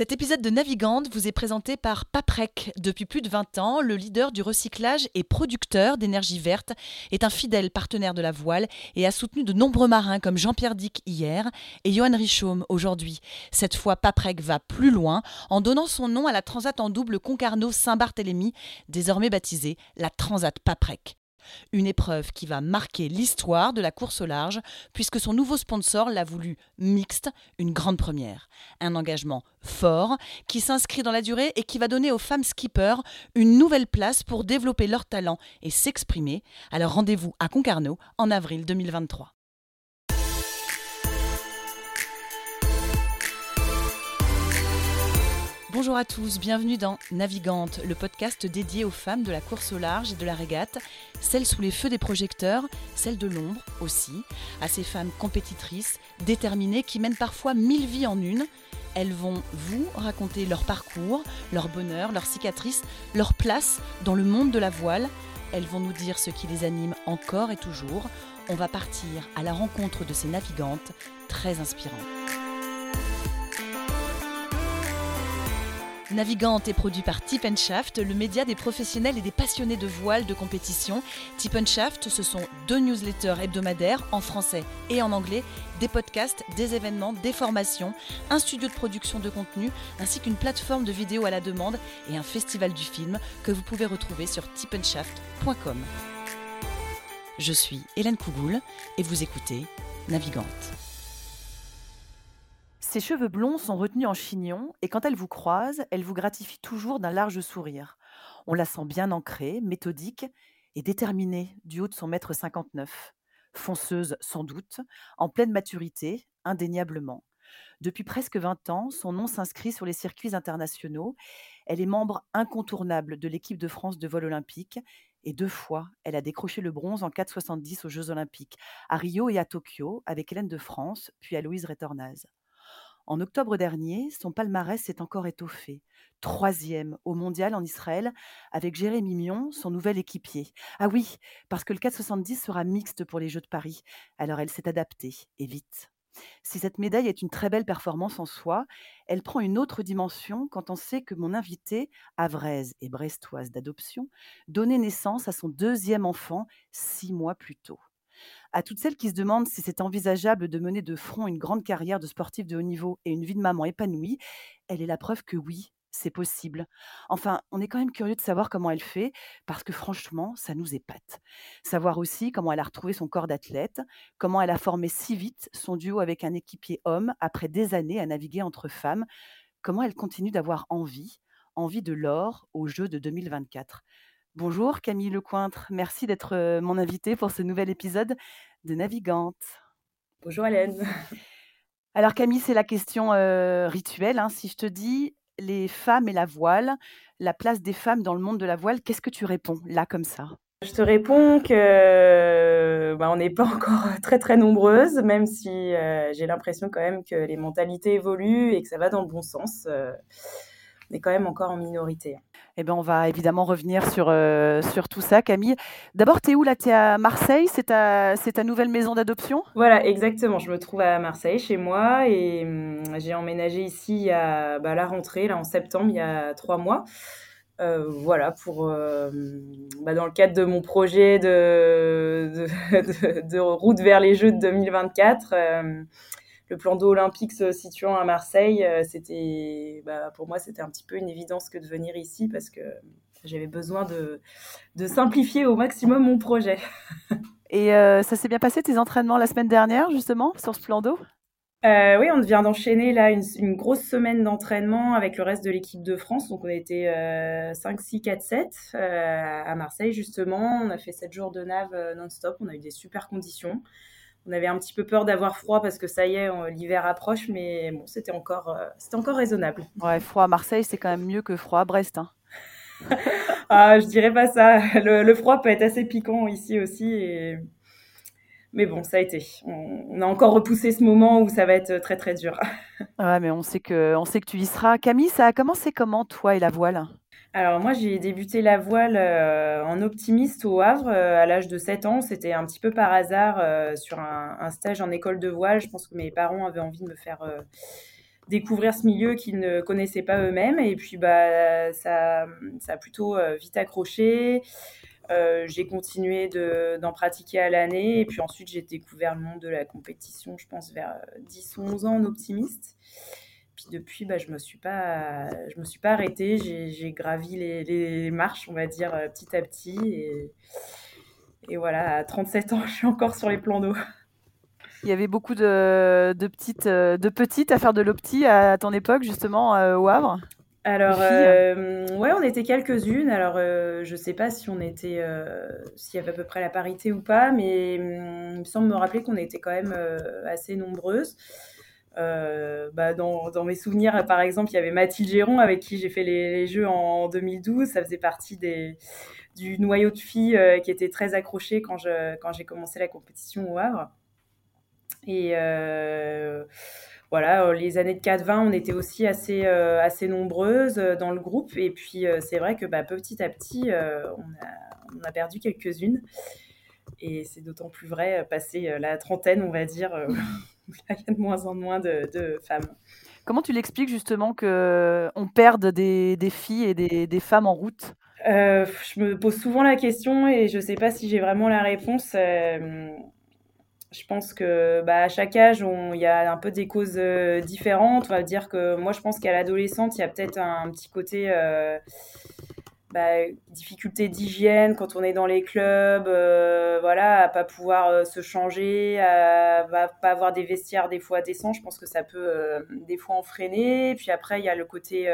Cet épisode de Navigante vous est présenté par Paprec. Depuis plus de 20 ans, le leader du recyclage et producteur d'énergie verte est un fidèle partenaire de la voile et a soutenu de nombreux marins comme Jean-Pierre Dick hier et Johan Richaume aujourd'hui. Cette fois, Paprec va plus loin en donnant son nom à la transat en double Concarneau-Saint-Barthélemy, désormais baptisée la Transat Paprec. Une épreuve qui va marquer l'histoire de la course au large, puisque son nouveau sponsor l'a voulu mixte, une grande première. Un engagement fort qui s'inscrit dans la durée et qui va donner aux femmes skippers une nouvelle place pour développer leur talent et s'exprimer. Alors rendez-vous à Concarneau en avril 2023. Bonjour à tous, bienvenue dans Navigante, le podcast dédié aux femmes de la course au large et de la régate, celles sous les feux des projecteurs, celles de l'ombre aussi, à ces femmes compétitrices, déterminées, qui mènent parfois mille vies en une. Elles vont vous raconter leur parcours, leur bonheur, leurs cicatrices, leur place dans le monde de la voile. Elles vont nous dire ce qui les anime encore et toujours. On va partir à la rencontre de ces navigantes très inspirantes. Navigante est produit par Tip Shaft, le média des professionnels et des passionnés de voile de compétition. Tip Shaft, ce sont deux newsletters hebdomadaires en français et en anglais, des podcasts, des événements, des formations, un studio de production de contenu, ainsi qu'une plateforme de vidéos à la demande et un festival du film que vous pouvez retrouver sur tipenshaft.com. Je suis Hélène Cougoul et vous écoutez Navigante. Ses cheveux blonds sont retenus en chignon et quand elle vous croise, elle vous gratifie toujours d'un large sourire. On la sent bien ancrée, méthodique et déterminée du haut de son mètre 59. Fonceuse sans doute, en pleine maturité, indéniablement. Depuis presque 20 ans, son nom s'inscrit sur les circuits internationaux. Elle est membre incontournable de l'équipe de France de vol olympique et deux fois, elle a décroché le bronze en 4,70 aux Jeux olympiques, à Rio et à Tokyo, avec Hélène de France, puis à Louise Retornaz. En octobre dernier, son palmarès s'est encore étoffé. Troisième au mondial en Israël avec Jérémy Mion, son nouvel équipier. Ah oui, parce que le 470 sera mixte pour les Jeux de Paris. Alors elle s'est adaptée, et vite. Si cette médaille est une très belle performance en soi, elle prend une autre dimension quand on sait que mon invitée, avraise et brestoise d'adoption, donnait naissance à son deuxième enfant six mois plus tôt. À toutes celles qui se demandent si c'est envisageable de mener de front une grande carrière de sportive de haut niveau et une vie de maman épanouie, elle est la preuve que oui, c'est possible. Enfin, on est quand même curieux de savoir comment elle fait, parce que franchement, ça nous épate. Savoir aussi comment elle a retrouvé son corps d'athlète, comment elle a formé si vite son duo avec un équipier homme après des années à naviguer entre femmes, comment elle continue d'avoir envie, envie de l'or aux Jeux de 2024. Bonjour Camille Lecointre, merci d'être mon invitée pour ce nouvel épisode de Navigante. Bonjour Hélène. Alors Camille, c'est la question rituelle. Hein. Si je te dis les femmes et la voile, la place des femmes dans le monde de la voile, qu'est-ce que tu réponds là comme ça? Je te réponds que bah, on n'est pas encore très très nombreuses, même si j'ai l'impression quand même que les mentalités évoluent et que ça va dans le bon sens. on est quand même encore en minorité. Eh ben, on va évidemment revenir sur, euh, sur tout ça, Camille. D'abord, tu es où là? Tu es à Marseille? C'est ta, ta nouvelle maison d'adoption? Voilà, exactement. Je me trouve à Marseille, chez moi, et hum, j'ai emménagé ici à bah, la rentrée, là, en septembre, il y a trois mois. Euh, voilà, pour, euh, bah, dans le cadre de mon projet de, de, de, route vers les Jeux de 2024 le plan d'eau olympique se situant à Marseille, euh, c'était, bah, pour moi, c'était un petit peu une évidence que de venir ici parce que j'avais besoin de, de simplifier au maximum mon projet. Et euh, ça s'est bien passé tes entraînements la semaine dernière, justement, sur ce plan d'eau? Euh, oui, on vient d'enchaîner là une, grosse semaine d'entraînement avec le reste de l'équipe de France. Donc on a été 5, 6, 4, 7 à Marseille justement. On a fait 7 jours de nav non-stop. On a eu des super conditions on avait un petit peu peur d'avoir froid parce que ça y est, l'hiver approche, mais bon, c'était encore, euh, c'était encore raisonnable. Ouais, froid à Marseille, c'est quand même mieux que froid à Brest. Hein. ah, je dirais pas ça. Le, froid peut être assez piquant ici aussi. Mais bon, ça a été. On, a encore repoussé ce moment où ça va être très très dur. ouais, mais on sait que, on sait que tu y seras. Camille, ça a commencé comment, toi et la voile? Alors moi, j'ai débuté la voile euh, en optimiste au Havre euh, à l'âge de 7 ans. C'était un petit peu par hasard euh, sur un, stage en école de voile. Je pense que mes parents avaient envie de me faire découvrir ce milieu qu'ils ne connaissaient pas eux-mêmes. Et puis, bah, ça, ça a plutôt vite accroché. j'ai continué d'en pratiquer à l'année. Et puis ensuite, j'ai découvert le monde de la compétition, je pense, vers 10 ou 11 ans en optimiste. Puis depuis, bah, je me suis pas, je me suis pas arrêtée. J'ai gravi les, les, marches, on va dire, petit à petit. Et, et voilà, à 37 ans, je suis encore sur les plans d'eau. Il y avait beaucoup de, de, petites, de petites à faire de l'opti à ton époque, justement, euh, au Havre? Alors, euh, ouais, on était quelques-unes. Alors, euh, je sais pas si on était, s'il y avait à peu près la parité ou pas, mais hum, il me semble me rappeler qu'on était quand même assez nombreuses. Bah, dans, mes souvenirs, par exemple, il y avait Mathilde Géron avec qui j'ai fait les, Jeux en 2012. Ça faisait partie du noyau de filles qui était très accroché quand j'ai commencé la compétition au Havre. Et euh, voilà, euh, les années de 4-20, on était aussi assez, euh, assez nombreuses dans le groupe. Et puis, c'est vrai que bah, petit à petit, on a, on, a, perdu quelques-unes. Et c'est d'autant plus vrai passé la trentaine, on va dire, il y a de moins en moins de, de femmes. Comment tu l'expliques justement qu'on perde des, des, filles et des, des, femmes en route? Je me pose souvent la question et je ne sais pas si j'ai vraiment la réponse. Je pense que bah, à chaque âge, il y a un peu des causes euh, différentes. On va dire que moi, je pense qu'à l'adolescente, il y a peut-être un, petit côté euh, bah, difficulté d'hygiène quand on est dans les clubs, euh, voilà, à pas pouvoir se changer, à, à, pas avoir des vestiaires des fois décents. Je pense que ça peut des fois en freiner. Puis après, il y a le côté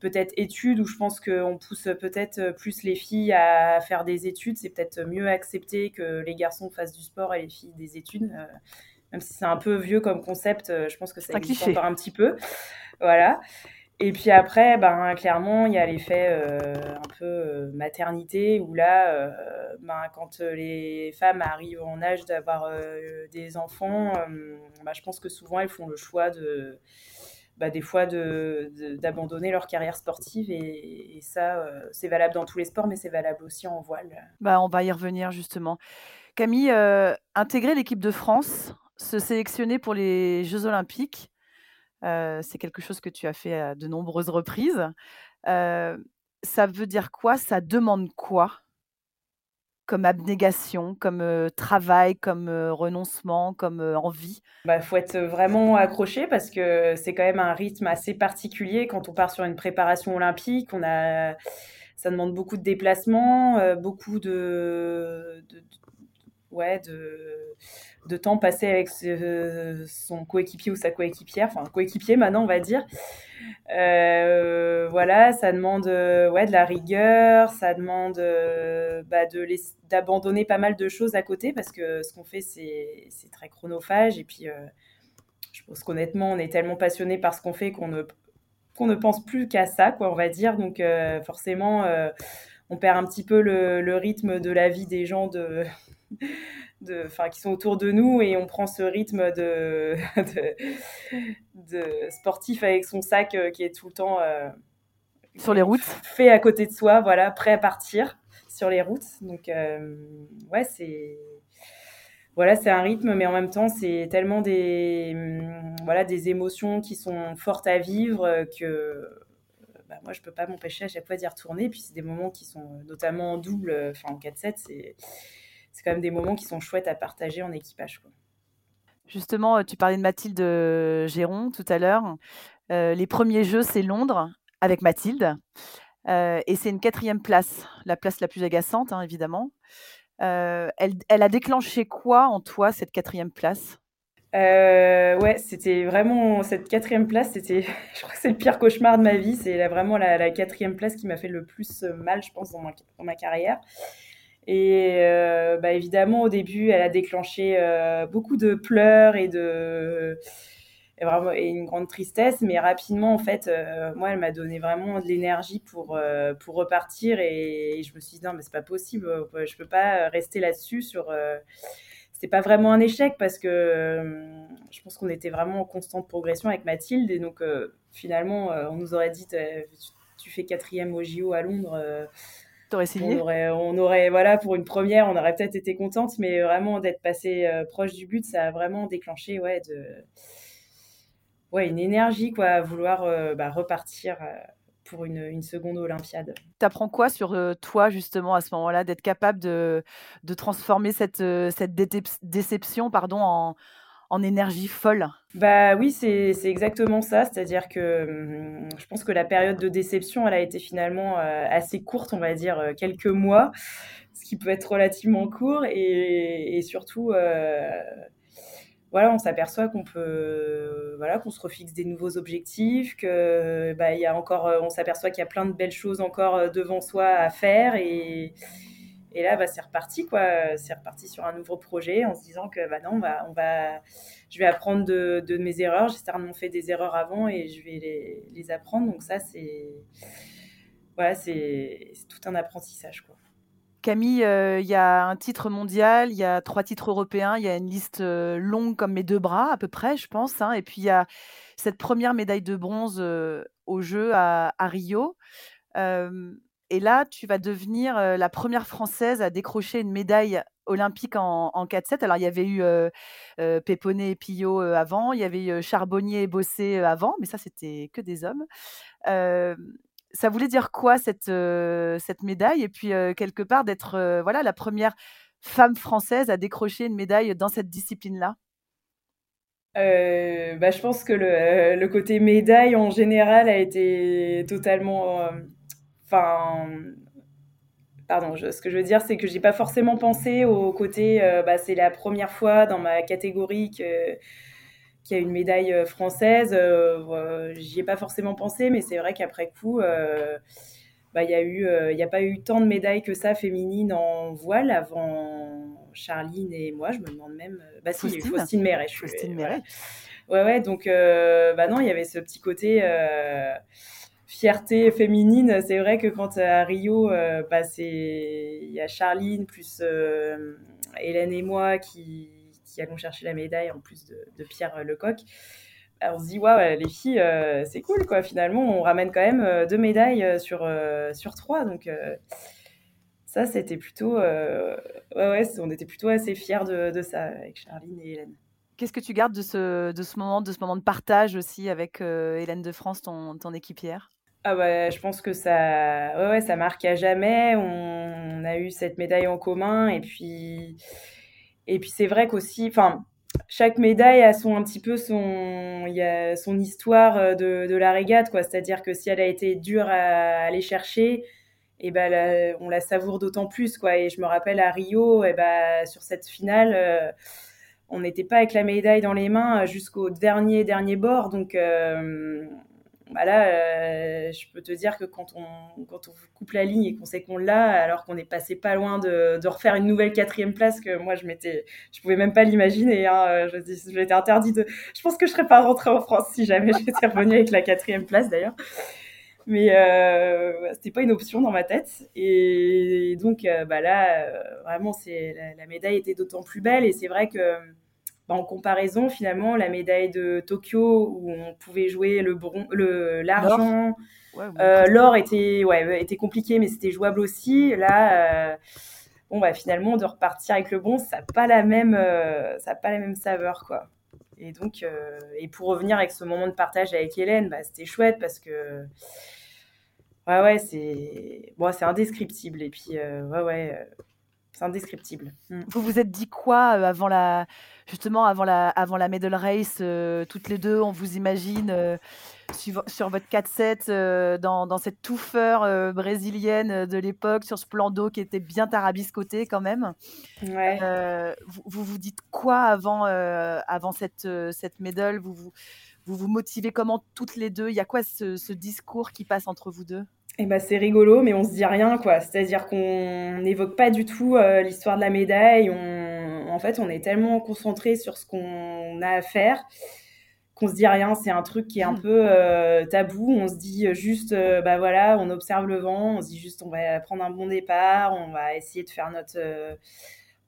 peut-être études où je pense qu'on pousse peut-être plus les filles à faire des études. C'est peut-être mieux accepté que les garçons fassent du sport et les filles des études. Euh, même si c'est un peu vieux comme concept, euh, je pense que ça existe encore un petit peu. Voilà. Et puis après, ben, clairement, il y a l'effet euh, un peu maternité où là, ben, quand les femmes arrivent en âge d'avoir des enfants, ben, je pense que souvent elles font le choix de bah, des fois d'abandonner leur carrière sportive. Et, ça, euh, c'est valable dans tous les sports, mais c'est valable aussi en voile. Bah, on va y revenir justement. Camille, euh, intégrer l'équipe de France, se sélectionner pour les Jeux olympiques, euh, c'est quelque chose que tu as fait à de nombreuses reprises. ça veut dire quoi? Ça demande quoi? Comme abnégation, comme travail, comme renoncement, comme envie? Il bah, faut être vraiment accroché parce que c'est quand même un rythme assez particulier quand on part sur une préparation olympique. On a, ça demande beaucoup de déplacements, beaucoup de, de, ouais, de, de temps passé avec son coéquipier ou sa coéquipière, enfin coéquipier maintenant on va dire. Euh, voilà, ça demande euh, ouais, de la rigueur, ça demande euh, bah, d'abandonner pas mal de choses à côté parce que ce qu'on fait, c'est très chronophage. Et puis, je pense qu'honnêtement, on est tellement passionné par ce qu'on fait qu'on ne, qu'on ne pense plus qu'à ça, quoi, on va dire. Donc, forcément, on perd un petit peu le, le, rythme de la vie des gens de, de, qui sont autour de nous et on prend ce rythme de, de, sportif avec son sac euh, qui est tout le temps euh, sur les routes fait à côté de soi, voilà, prêt à partir sur les routes. Donc euh, ouais, c'est voilà, c'est un rythme, mais en même temps, c'est tellement des hum, voilà des émotions qui sont fortes à vivre que bah, moi, je peux pas m'empêcher à chaque fois d'y retourner. Puis c'est des moments qui sont notamment en double, enfin en 4-7, c'est c'est quand même des moments qui sont chouettes à partager en équipage. Justement, euh, tu parlais de Mathilde euh, Géron tout à l'heure. Euh, les premiers jeux, c'est Londres avec Mathilde. et c'est une quatrième place, la place la plus agaçante, hein, évidemment. elle, elle, a déclenché quoi en toi, cette quatrième place? Ouais, c'était vraiment cette quatrième place, c'était, je crois que c'est le pire cauchemar de ma vie. C'est vraiment la, quatrième place qui m'a fait le plus mal, je pense, dans ma, dans ma carrière. Et euh, bah, évidemment, au début, elle a déclenché euh, beaucoup de pleurs et de vraiment une grande tristesse. Mais rapidement, en fait, euh, moi, elle m'a donné vraiment de l'énergie pour pour repartir. Et, je me suis dit non, mais c'est pas possible. Je peux pas rester là-dessus. Sur c'était pas vraiment un échec parce que je pense qu'on était vraiment en constante progression avec Mathilde. Et donc finalement, on nous aurait dit tu, fais quatrième au JO à Londres on aurait, on aurait, voilà, pour une première, on aurait peut-être été contente, mais vraiment d'être passé euh, proche du but, ça a vraiment déclenché, ouais, de, ouais, une énergie quoi, à vouloir bah, repartir pour une, une, seconde Olympiade. Tu apprends quoi sur toi justement à ce moment-là, d'être capable de, de, transformer cette, cette déception pardon, en, en énergie folle Bah oui, c'est exactement ça. C'est-à-dire que hum, je pense que la période de déception, elle a été finalement euh, assez courte, on va dire euh, quelques mois, ce qui peut être relativement court. Et, surtout, euh, voilà, on s'aperçoit qu'on peut, voilà, qu'on se refixe des nouveaux objectifs, que bah, y a encore, on s'aperçoit qu'il y a plein de belles choses encore devant soi à faire et et là, bah, c'est reparti, quoi. C'est reparti sur un nouveau projet en se disant que, bah non, on va, je vais apprendre de, mes erreurs. J'ai certainement fait des erreurs avant et je vais les, apprendre. Donc ça, c'est, voilà, c'est tout un apprentissage, quoi. Camille, euh, il y a un titre mondial, il y a trois titres européens, il y a une liste euh, longue comme mes deux bras à peu près, je pense. Hein, et puis il y a cette première médaille de bronze euh, au jeu à, à Rio. Et là, tu vas devenir la première Française à décrocher une médaille olympique en, 4-7. Alors, il y avait eu Péponnet et Pillot avant, il y avait eu Charbonnier et Bossé avant, mais ça, c'était que des hommes. ça voulait dire quoi cette, cette médaille? Et puis, quelque part, d'être voilà, la première femme française à décrocher une médaille dans cette discipline-là? Bah, Je pense que le, le, côté médaille, en général, a été totalement enfin pardon, ce que je veux dire, c'est que j'ai pas forcément pensé au côté, euh, bah, c'est la première fois dans ma catégorie qu'il y a une médaille euh, française. Euh, J'y ai pas forcément pensé, mais c'est vrai qu'après coup, euh, bah, il y a eu, il n'y a pas eu tant de médailles que ça féminines en voile avant Charline et moi. Je me demande même, bah si, il y a eu Faustine Méret. Faustine Méret. Ouais, ouais, donc, bah non, il y avait ce petit côté fierté féminine. C'est vrai que quand à Rio, euh, bah, il y a Charline plus euh, Hélène et moi qui, qui, allons chercher la médaille en plus de, Pierre Lecoq. Bah, on se dit, waouh, les filles, euh, c'est cool, quoi. Finalement, on ramène quand même deux médailles sur, sur trois. Donc, ça, c'était plutôt. ouais, ouais, on était plutôt assez fiers de, de, ça avec Charline et Hélène. Qu'est-ce que tu gardes de ce, de ce moment, de ce moment de partage aussi avec Hélène de France, ton, ton équipière? Ah bah, je pense que ça, ouais, ça marque à jamais. On, a eu cette médaille en commun et puis, et puis c'est vrai qu'aussi, enfin, chaque médaille a son un petit peu son, y a son histoire euh, de, la régate. C'est-à-dire que si elle a été dure à aller chercher, et ben on la savoure d'autant plus quoi. Et je me rappelle à Rio, et ben sur cette finale. Euh, on n'était pas avec la médaille dans les mains jusqu'au dernier dernier bord, donc euh, bah là, euh, je peux te dire que quand on, coupe la ligne et qu'on sait qu'on l'a, alors qu'on est passé pas loin de, refaire une nouvelle quatrième place, que moi je m'étais, je pouvais même pas l'imaginer. Hein, je, je m'étais interdit de. Je pense que je serais pas rentrée en France si jamais j'étais revenue avec la quatrième place d'ailleurs. Mais euh, c'était pas une option dans ma tête. Et donc, euh, bah là, euh, vraiment, c'est la, médaille était d'autant plus belle. Et c'est vrai que bah, en comparaison, finalement, la médaille de Tokyo, où on pouvait jouer le le, l'argent, euh, l'or était, ouais, était compliqué, mais c'était jouable aussi. Là, euh, bon, bah, finalement, de repartir avec le bon, ça n'a pas la même, euh, pas la même saveur, quoi. Et donc, et pour revenir avec ce moment de partage avec Hélène, bah, c'était chouette parce que, ouais, ouais, c'est, bon, c'est indescriptible. Et puis, ouais, ouais c'est indescriptible. Mm. Vous vous êtes dit quoi euh, avant la, justement avant la, avant la medal race, euh, toutes les deux, on vous imagine euh, sur, sur, votre 4-7 dans, dans, cette touffeur brésilienne de l'époque, sur ce plan d'eau qui était bien tarabiscoté quand même. Ouais. Vous, vous, vous dites quoi avant, avant cette, cette medal vous, vous, vous vous motivez comment toutes les deux? Il y a quoi ce, ce discours qui passe entre vous deux? Eh ben, c'est rigolo, mais on se dit rien, quoi. C'est-à-dire qu'on n'évoque pas du tout euh, l'histoire de la médaille. On, en fait, on est tellement concentré sur ce qu'on a à faire qu'on se dit rien. C'est un truc qui est un mmh. peu euh, tabou. On se dit juste, euh, bah voilà, on observe le vent. On se dit juste, on va prendre un bon départ. On va essayer de faire notre,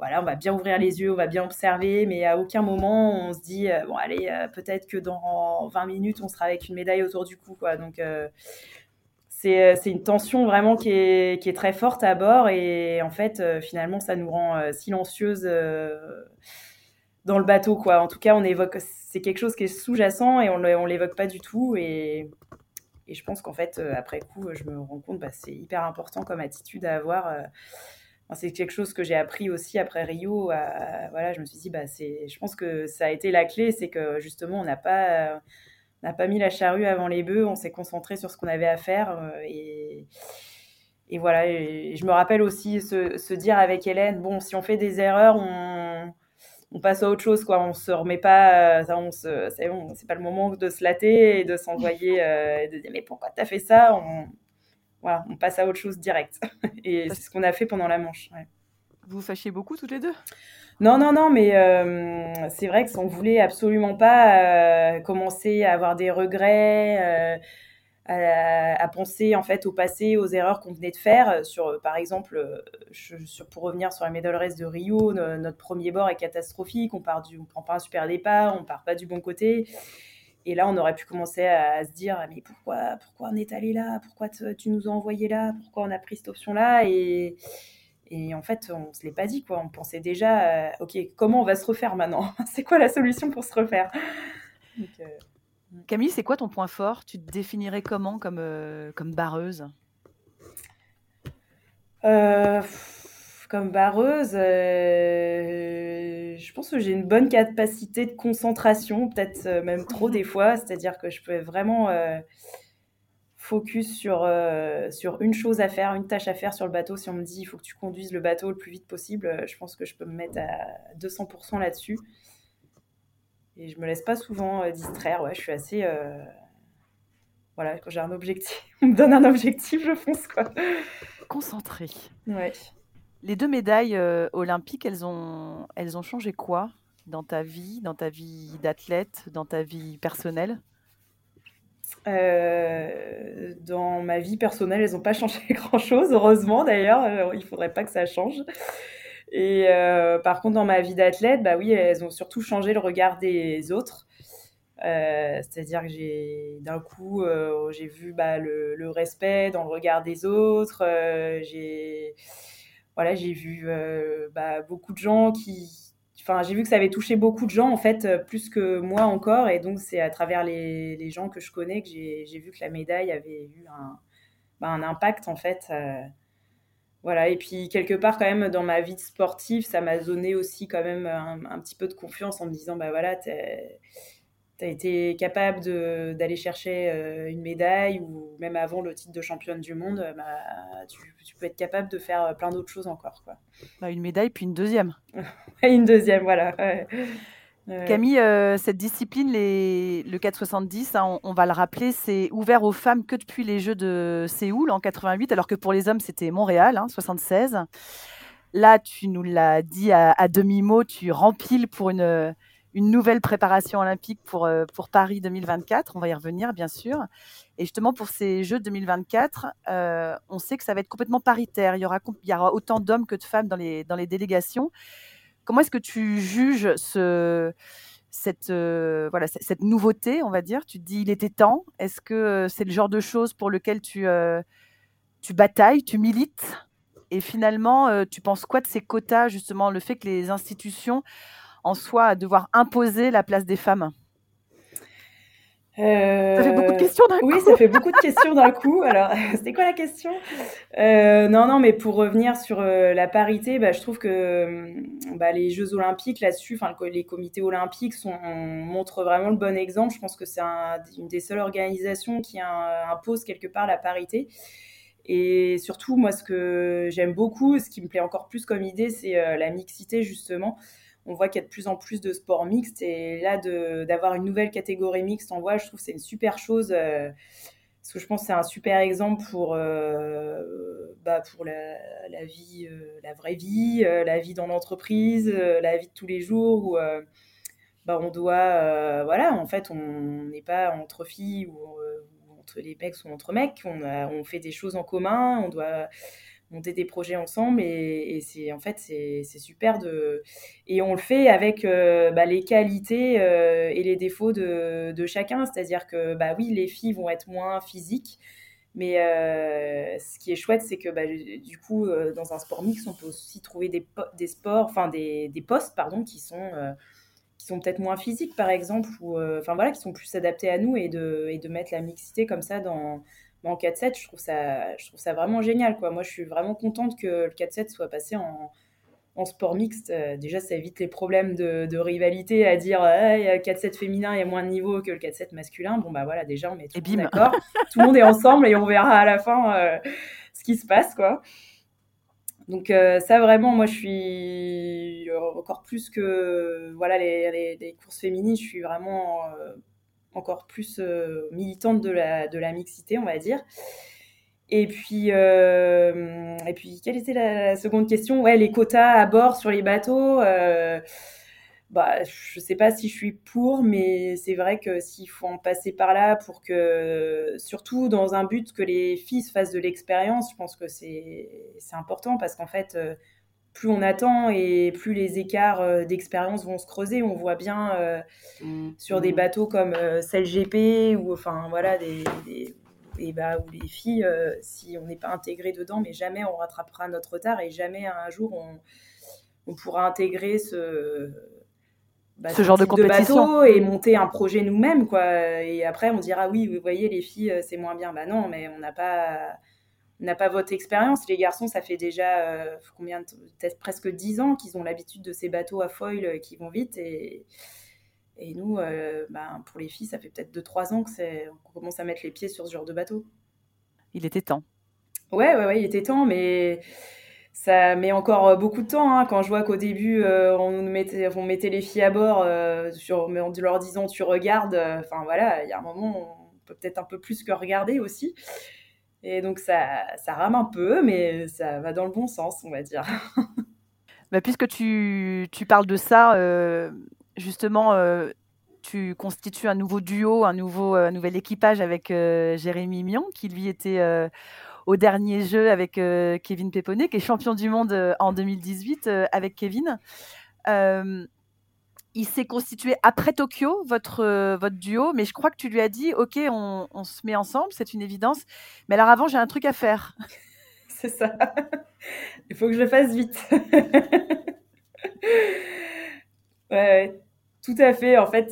voilà, on va bien ouvrir les yeux, on va bien observer. Mais à aucun moment on se dit, bon allez, peut-être que dans 20 minutes on sera avec une médaille autour du cou, quoi. Donc euh, c'est une tension vraiment qui est, qui est, très forte à bord et en fait, euh, finalement, ça nous rend euh, silencieuses dans le bateau, quoi. En tout cas, on évoque, c'est quelque chose qui est sous-jacent et on ne l'évoque pas du tout. Et, et je pense qu'en fait, euh, après coup, je me rends compte, bah, c'est hyper important comme attitude à avoir. Euh. c'est quelque chose que j'ai appris aussi après Rio. voilà, je me suis dit, bah, je pense que ça a été la clé, c'est que justement, on n'a pas, n'a pas mis la charrue avant les bœufs, on s'est concentré sur ce qu'on avait à faire. Euh, et, et voilà, et je me rappelle aussi se, se, dire avec Hélène, bon, si on fait des erreurs, on, on passe à autre chose, quoi. On se remet pas, ça, on se, c'est bon, c'est pas le moment de se latter et de s'envoyer, euh, de dire mais pourquoi t'as fait ça? On, voilà, on passe à autre chose direct. et c'est ce qu'on a fait pendant la manche. Vous vous fâchiez beaucoup toutes les deux? Non, non, non, mais euh, c'est vrai que on voulait absolument pas euh, commencer à avoir des regrets, euh, à, penser en fait au passé, aux erreurs qu'on venait de faire. Sur, par exemple, pour revenir sur la race de Rio, notre premier bord est catastrophique. On part du, on prend pas un super départ, on part pas du bon côté. Et là, on aurait pu commencer à, se dire, mais pourquoi, pourquoi on est allé là? Pourquoi tu nous as envoyé là? Pourquoi on a pris cette option-là? Et et en fait, on ne se l'est pas dit, quoi. On pensait déjà, euh, OK, comment on va se refaire maintenant? C'est quoi la solution pour se refaire? Euh, Camille, c'est quoi ton point fort? Tu te définirais comment comme, euh, comme barreuse? Comme barreuse, je pense que j'ai une bonne capacité de concentration, peut-être même trop des fois. C'est-à-dire que je peux vraiment focus sur, euh, sur une chose à faire, une tâche à faire sur le bateau. Si on me dit il faut que tu conduises le bateau le plus vite possible, euh, je pense que je peux me mettre à 200% là-dessus. Et je me laisse pas souvent euh, distraire. Ouais, je suis assez. Voilà, quand j'ai un objectif, on me donne un objectif, je fonce quoi. Concentré. Ouais. Les deux médailles olympiques, elles ont, elles ont changé quoi dans ta vie, dans ta vie d'athlète, dans ta vie personnelle? Euh, dans ma vie personnelle, elles n'ont pas changé grand-chose, heureusement d'ailleurs. Euh, il faudrait pas que ça change. Et euh, par contre, dans ma vie d'athlète, bah oui, elles ont surtout changé le regard des autres. C'est-à-dire que j'ai d'un coup, j'ai vu bah, le, le, respect dans le regard des autres. j'ai voilà, j'ai vu bah, beaucoup de gens qui, enfin, j'ai vu que ça avait touché beaucoup de gens, en fait, euh, plus que moi encore. Et donc, c'est à travers les, les, gens que je connais que j'ai vu que la médaille avait eu un, bah, un impact, en fait. Euh, voilà. Et puis, quelque part, quand même, dans ma vie sportive, ça m'a donné aussi, quand même, un, petit peu de confiance en me disant, bah voilà, tu as été capable d'aller chercher euh, une médaille ou même avant le titre de championne du monde, bah, tu, tu, peux être capable de faire euh, plein d'autres choses encore. Quoi. Bah, une médaille, puis une deuxième. une deuxième, voilà. Camille, euh, cette discipline, les, le 470, hein, on, on, va le rappeler, c'est ouvert aux femmes que depuis les Jeux de Séoul en 88, alors que pour les hommes, c'était Montréal, hein, 76. Là, tu nous l'as dit à, à demi-mot, tu rempiles pour une une nouvelle préparation olympique pour, euh, pour Paris 2024. On va y revenir, bien sûr. Et justement, pour ces Jeux 2024, euh, on sait que ça va être complètement paritaire. Il y aura, autant d'hommes que de femmes dans les, dans les délégations. Comment est-ce que tu juges ce, cette, euh, voilà, cette nouveauté, on va dire? Tu te dis, il était temps. Est-ce que c'est le genre de choses pour lequel tu, tu batailles, tu milites? Et finalement, tu penses quoi de ces quotas, justement, le fait que les institutions en soi à devoir imposer la place des femmes euh, Ça fait beaucoup de questions d'un coup. Oui, ça fait beaucoup de questions d'un coup. Alors, c'était quoi la question? Euh, Non, non, mais pour revenir sur euh, la parité, bah, je trouve que bah, les Jeux Olympiques là-dessus, enfin les comités olympiques sont, montrent vraiment le bon exemple. Je pense que c'est une des seules organisations qui impose quelque part la parité. Et surtout, moi, ce que j'aime beaucoup, ce qui me plaît encore plus comme idée, c'est la mixité justement on voit qu'il y a de plus en plus de sports mixtes et là d'avoir une nouvelle catégorie mixte en voile, je trouve que c'est une super chose euh, parce que je pense que c'est un super exemple pour euh, bah, pour la, vie, euh, la vraie vie, la vie dans l'entreprise, la vie de tous les jours où bah, on doit voilà en fait on n'est pas entre filles ou, entre les mecs ou entre mecs, on, on fait des choses en commun, on doit monter des projets ensemble et, c'est en fait c'est super de et on le fait avec euh, bah, les qualités euh, et les défauts de, de chacun. C'est-à-dire que bah oui les filles vont être moins physiques mais euh, ce qui est chouette c'est que bah, du coup dans un sport mix on peut aussi trouver des, des sports enfin des, des postes pardon qui sont qui sont peut-être moins physiques, par exemple, ou enfin voilà, qui sont plus adaptés à nous et de, et de mettre la mixité comme ça dans, en 4-7, je trouve ça, je trouve ça vraiment génial, quoi. Moi, je suis vraiment contente que le 4-7 soit passé en, en sport mixte. déjà, ça évite les problèmes de, de rivalité à dire il y a 4-7 féminin, il y a moins de niveau que le 4-7 masculin. Bon, bah voilà, déjà, on met tout le monde d'accord. tout le monde est ensemble et on verra à la fin ce qui se passe, quoi. Donc euh, ça vraiment, moi je suis encore plus que voilà les, les, courses féminines, je suis vraiment euh, encore plus euh, militante de la, de la mixité, on va dire. Et puis, et puis quelle était la, seconde question? Ouais, les quotas à bord sur les bateaux bah, je sais pas si je suis pour, mais c'est vrai que s'il faut en passer par là pour que, surtout dans un but que les filles se fassent de l'expérience, je pense que c'est important parce qu'en fait, euh, plus on attend et plus les écarts euh, d'expérience vont se creuser. On voit bien euh, mmh. sur des mmh. bateaux comme celle GP ou enfin voilà des, et bah, où les filles, si on n'est pas intégré dedans, mais jamais on rattrapera notre retard et jamais un jour on, on pourra intégrer ce bah, ce genre de compétition et monter un projet nous-mêmes quoi et après on dira oui vous voyez les filles euh, c'est moins bien bah non mais on n'a pas n'a pas votre expérience les garçons ça fait déjà euh, combien peut-être presque 10 ans qu'ils ont l'habitude de ces bateaux à foil euh, qui vont vite et et nous bah, pour les filles ça fait peut-être 2 3 ans que c'est on commence à mettre les pieds sur ce genre de bateau il était temps ouais ouais ouais il était temps mais ça met encore euh, beaucoup de temps. Hein, quand je vois qu'au début, euh, on, mettait, on mettait les filles à bord euh, sur, en leur disant tu regardes. Enfin voilà, il y a un moment, on peut peut-être un peu plus que regarder aussi. Et donc ça, rame un peu, mais ça va dans le bon sens, on va dire. bah, puisque tu, parles de ça, justement, tu constitues un nouveau duo, un, nouveau, un nouvel équipage avec Jérémy Mion, qui lui était au dernier jeu avec euh, Kevin Peponnet, qui est champion du monde euh, en 2018 euh, avec Kevin. Il s'est constitué après Tokyo, votre, votre duo, mais je crois que tu lui as dit, OK, on, se met ensemble, c'est une évidence. Mais alors avant, j'ai un truc à faire. c'est ça. Il faut que je le fasse vite. ouais, tout à fait. En fait,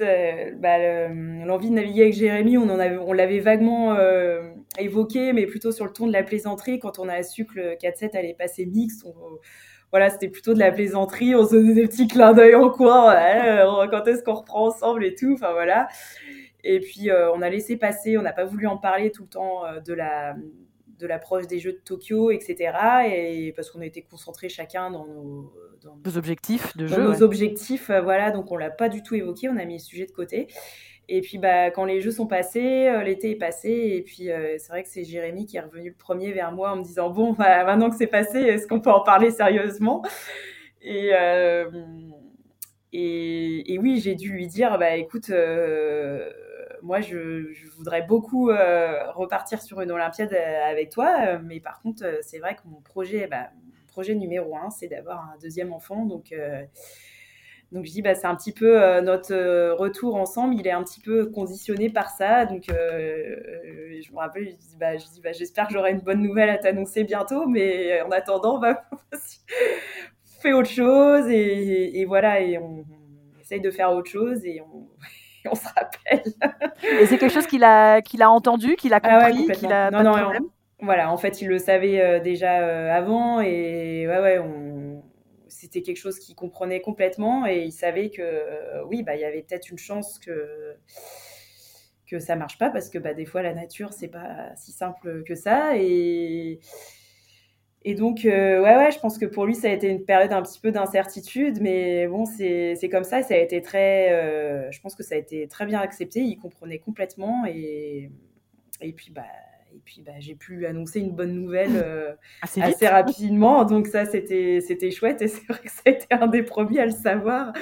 bah, l'envie de naviguer avec Jérémy, on, l'avait vaguement évoqué, mais plutôt sur le ton de la plaisanterie. Quand on a su que le 4-7 allait passer mixte, voilà, c'était plutôt de la plaisanterie. On se faisait des petits clins d'œil en coin. Euh, quand est-ce qu'on reprend ensemble et tout. Enfin voilà. Et puis euh, on a laissé passer. On n'a pas voulu en parler tout le temps euh, de la de l'approche des Jeux de Tokyo, etc. Et parce qu'on a été concentrés chacun dans nos, objectifs de jeu. Nos objectifs, voilà. Donc on l'a pas du tout évoqué. On a mis le sujet de côté. Et puis bah, quand les jeux sont passés, euh, l'été est passé, et puis euh, c'est vrai que c'est Jérémy qui est revenu le premier vers moi en me disant bon, bah, maintenant que c'est passé, est-ce qu'on peut en parler sérieusement? Et, euh, oui, j'ai dû lui dire bah écoute, moi je, voudrais beaucoup repartir sur une Olympiade avec toi, mais par contre c'est vrai que mon projet, bah, projet numéro un, c'est d'avoir un deuxième enfant, donc donc je dis bah c'est un petit peu euh, notre euh, retour ensemble, il est un petit peu conditionné par ça. Donc euh, je me rappelle, je dis bah, bah j'espère que j'aurai une bonne nouvelle à t'annoncer bientôt, mais en attendant va faire autre chose. Et, voilà. Et on, essaye de faire autre chose. Et on, on se rappelle. et c'est quelque chose qu'il a qu'il a entendu, qu'il a ah compris, qu'il a non, pas non, de problème? voilà, en fait il le savait déjà avant. Et ouais ouais on c'était quelque chose qu'il comprenait complètement et il savait que euh, oui, bah, il y avait peut-être une chance que que ça marche pas parce que bah, des fois la nature c'est pas si simple que ça et et donc euh, ouais ouais je pense que pour lui ça a été une période un petit peu d'incertitude mais bon c'est comme ça ça a été très euh, je pense que ça a été très bien accepté il comprenait complètement et et puis bah et puis, bah, j'ai pu annoncer une bonne nouvelle euh, assez, rapidement. Donc, ça, c'était, c'était chouette. Et c'est vrai que ça a été un des premiers à le savoir.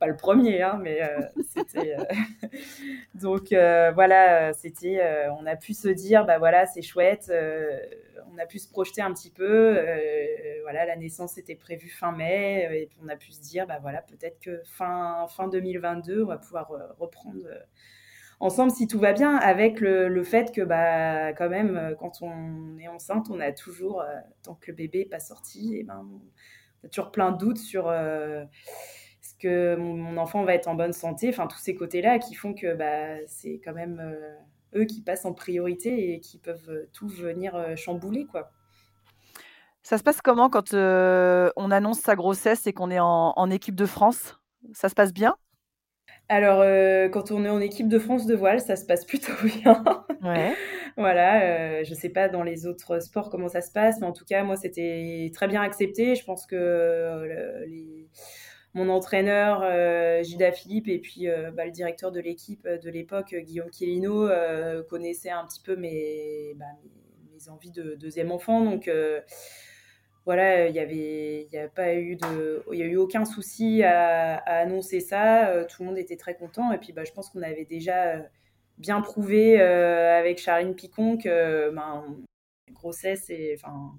Pas le premier, hein, mais euh, c'était. Euh, donc, voilà, c'était. on a pu se dire, bah voilà, c'est chouette. on a pu se projeter un petit peu. voilà, la naissance était prévue fin mai. et puis, on a pu se dire, bah voilà, peut-être que fin, fin 2022, on va pouvoir reprendre ensemble si tout va bien, avec le, fait que, bah, quand même, euh, quand on est enceinte, on a toujours, euh, tant que le bébé n'est pas sorti, et ben, on a toujours plein de doutes sur euh, que mon, enfant va être en bonne santé. Enfin, tous ces côtés-là qui font que bah, c'est quand même eux qui passent en priorité et qui peuvent tout venir chambouler, quoi. Ça se passe comment quand on annonce sa grossesse et qu'on est en, équipe de France? Ça se passe bien? Alors, quand on est en équipe de France de voile, ça se passe plutôt bien. Ouais. voilà, je ne sais pas dans les autres sports comment ça se passe, mais en tout cas, moi, c'était très bien accepté. Je pense que mon entraîneur, Gilda Philippe, et puis bah, le directeur de l'équipe de l'époque, Guillaume Chiellino, connaissaient un petit peu mes, bah, mes, envies de deuxième enfant. Donc, voilà, il y avait, a pas eu de, il y a eu aucun souci à, annoncer ça. Euh, tout le monde était très content. Et puis, bah, je pense qu'on avait déjà euh, bien prouvé euh, avec Charline Picon que ben, grossesse et enfin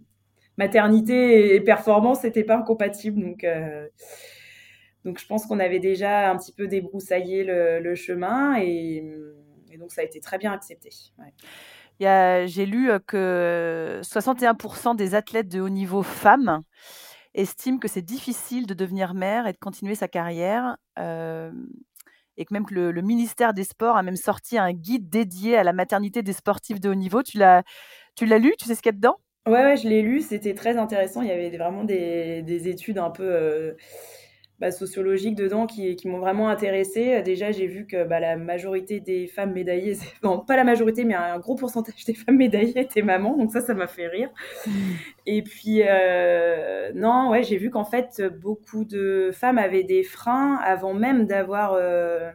maternité et performance n'étaient pas incompatibles. Donc, donc je pense qu'on avait déjà un petit peu débroussaillé le, chemin et, donc ça a été très bien accepté. J'ai lu que 61% des athlètes de haut niveau femmes estiment que c'est difficile de devenir mère et de continuer sa carrière. et que même que le, ministère des Sports a même sorti un guide dédié à la maternité des sportifs de haut niveau. Tu l'as, tu l'as lu? Tu sais ce qu'il y a dedans? Ouais, je l'ai lu. C'était très intéressant. Il y avait vraiment des, des études un peu bah, sociologiques dedans qui, qui m'ont vraiment intéressée. Déjà, j'ai vu que bah, la majorité des femmes médaillées, non, pas la majorité, mais un gros pourcentage des femmes médaillées étaient mamans, donc ça, ça m'a fait rire. Et puis, euh, non, ouais, j'ai vu qu'en fait, beaucoup de femmes avaient des freins avant même d'avoir euh,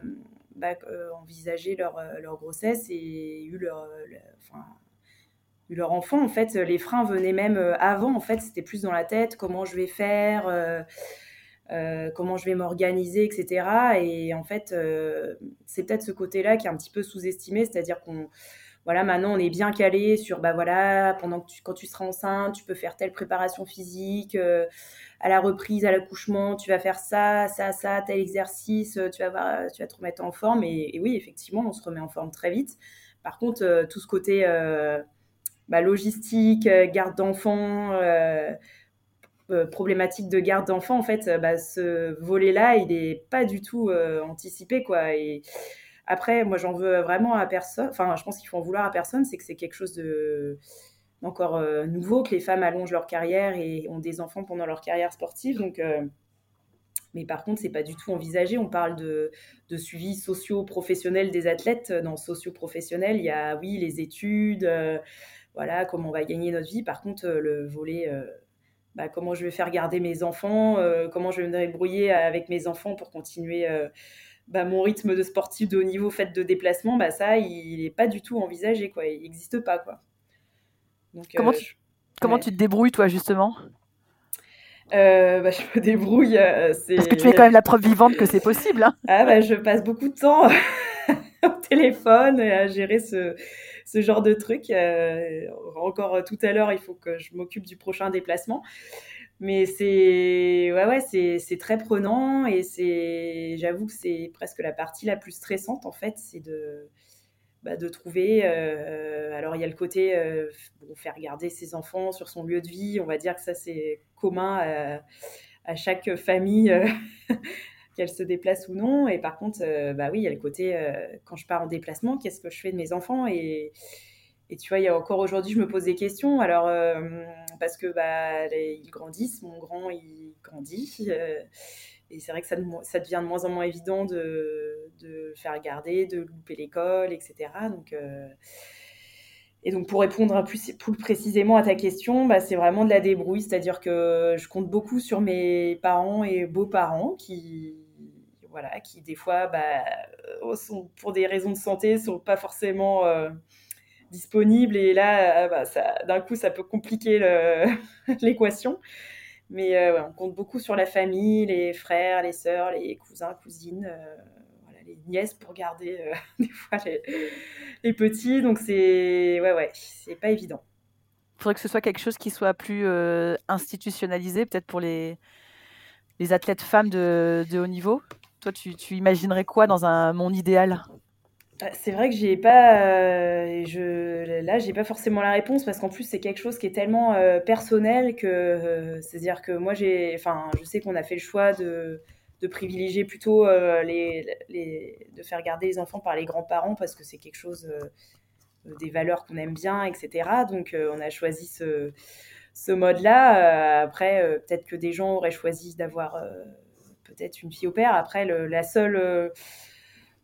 bah, euh, envisagé leur, leur, grossesse et eu leur, enfin, eu leur enfant. En fait, les freins venaient même avant. En fait, c'était plus dans la tête, comment je vais faire euh, comment je vais m'organiser, etc. Et en fait, euh, c'est peut-être ce côté-là qui est un petit peu sous-estimé, c'est-à-dire qu'on, voilà, maintenant on est bien calé sur, bah voilà, pendant que quand tu seras enceinte, tu peux faire telle préparation physique, euh, à la reprise, à l'accouchement, tu vas faire ça, ça, ça, tel exercice, tu vas, tu vas te remettre en forme. Et, oui, effectivement, on se remet en forme très vite. Par contre, tout ce côté bah, logistique, garde d'enfants, euh, problématique de garde d'enfants, en fait, euh, bah, ce volet-là, il n'est pas du tout euh, anticipé, quoi. Et après, moi, j'en veux vraiment à personne. Enfin, je pense qu'il faut en vouloir à personne, c'est que c'est quelque chose de encore nouveau que les femmes allongent leur carrière et ont des enfants pendant leur carrière sportive. Donc, mais par contre, c'est pas du tout envisagé. On parle de, de suivi socio-professionnel des athlètes. Dans socio-professionnel, il y a oui les études, voilà comment on va gagner notre vie. Par contre, le volet bah, comment je vais faire garder mes enfants, euh, comment je vais me débrouiller avec mes enfants pour continuer euh, bah, mon rythme de sportif de haut niveau fait de déplacement, bah, ça, il n'est pas du tout envisagé, quoi. il n'existe pas. Quoi. comment, euh, tu, comment tu te débrouilles, toi, justement? Bah, je me débrouille. Parce que tu es quand même la preuve vivante que c'est possible. Hein. ah, bah, je passe beaucoup de temps au téléphone et à gérer ce, ce genre de truc. Euh, encore euh, tout à l'heure, il faut que je m'occupe du prochain déplacement. Mais c'est ouais, ouais, c'est très prenant et c'est j'avoue que c'est presque la partie la plus stressante en fait, c'est de bah, de trouver. Euh, alors il y a le côté faire garder ses enfants sur son lieu de vie. On va dire que ça c'est commun à, à, chaque famille qu'elle se déplace ou non. Et par contre, euh, bah oui, il y a le côté, euh, quand je pars en déplacement, qu'est-ce que je fais de mes enfants et, et tu vois, il y a encore aujourd'hui, je me pose des questions. Alors, euh, parce que bah, ils grandissent, mon grand, il grandit. et c'est vrai que ça, ça, devient de moins en moins évident de, de faire garder, de louper l'école, etc. Donc, et donc, pour répondre plus, plus précisément à ta question, bah, c'est vraiment de la débrouille. C'est-à-dire que je compte beaucoup sur mes parents et beaux-parents qui, voilà, qui des fois, bah, euh, sont, pour des raisons de santé, sont pas forcément euh, disponibles. Et là, euh, bah, d'un coup, ça peut compliquer l'équation. Mais on compte beaucoup sur la famille, les frères, les sœurs, les cousins, cousines, voilà, les nièces pour garder des fois les, petits. Donc c'est ouais, ouais, pas évident. Il faudrait que ce soit quelque chose qui soit plus institutionnalisé, peut-être pour les, les athlètes femmes de haut niveau? Toi, tu, imaginerais quoi dans un monde idéal? Bah, c'est vrai que j'ai pas, euh, je, là, j'ai pas forcément la réponse parce qu'en plus c'est quelque chose qui est tellement euh, personnel que, euh, c'est-à-dire que moi j'ai, enfin, je sais qu'on a fait le choix de, privilégier plutôt de faire garder les enfants par les grands-parents parce que c'est quelque chose, des valeurs qu'on aime bien, etc. Donc on a choisi ce, ce mode-là. après, peut-être que des gens auraient choisi d'avoir une fille au père. Après, le, la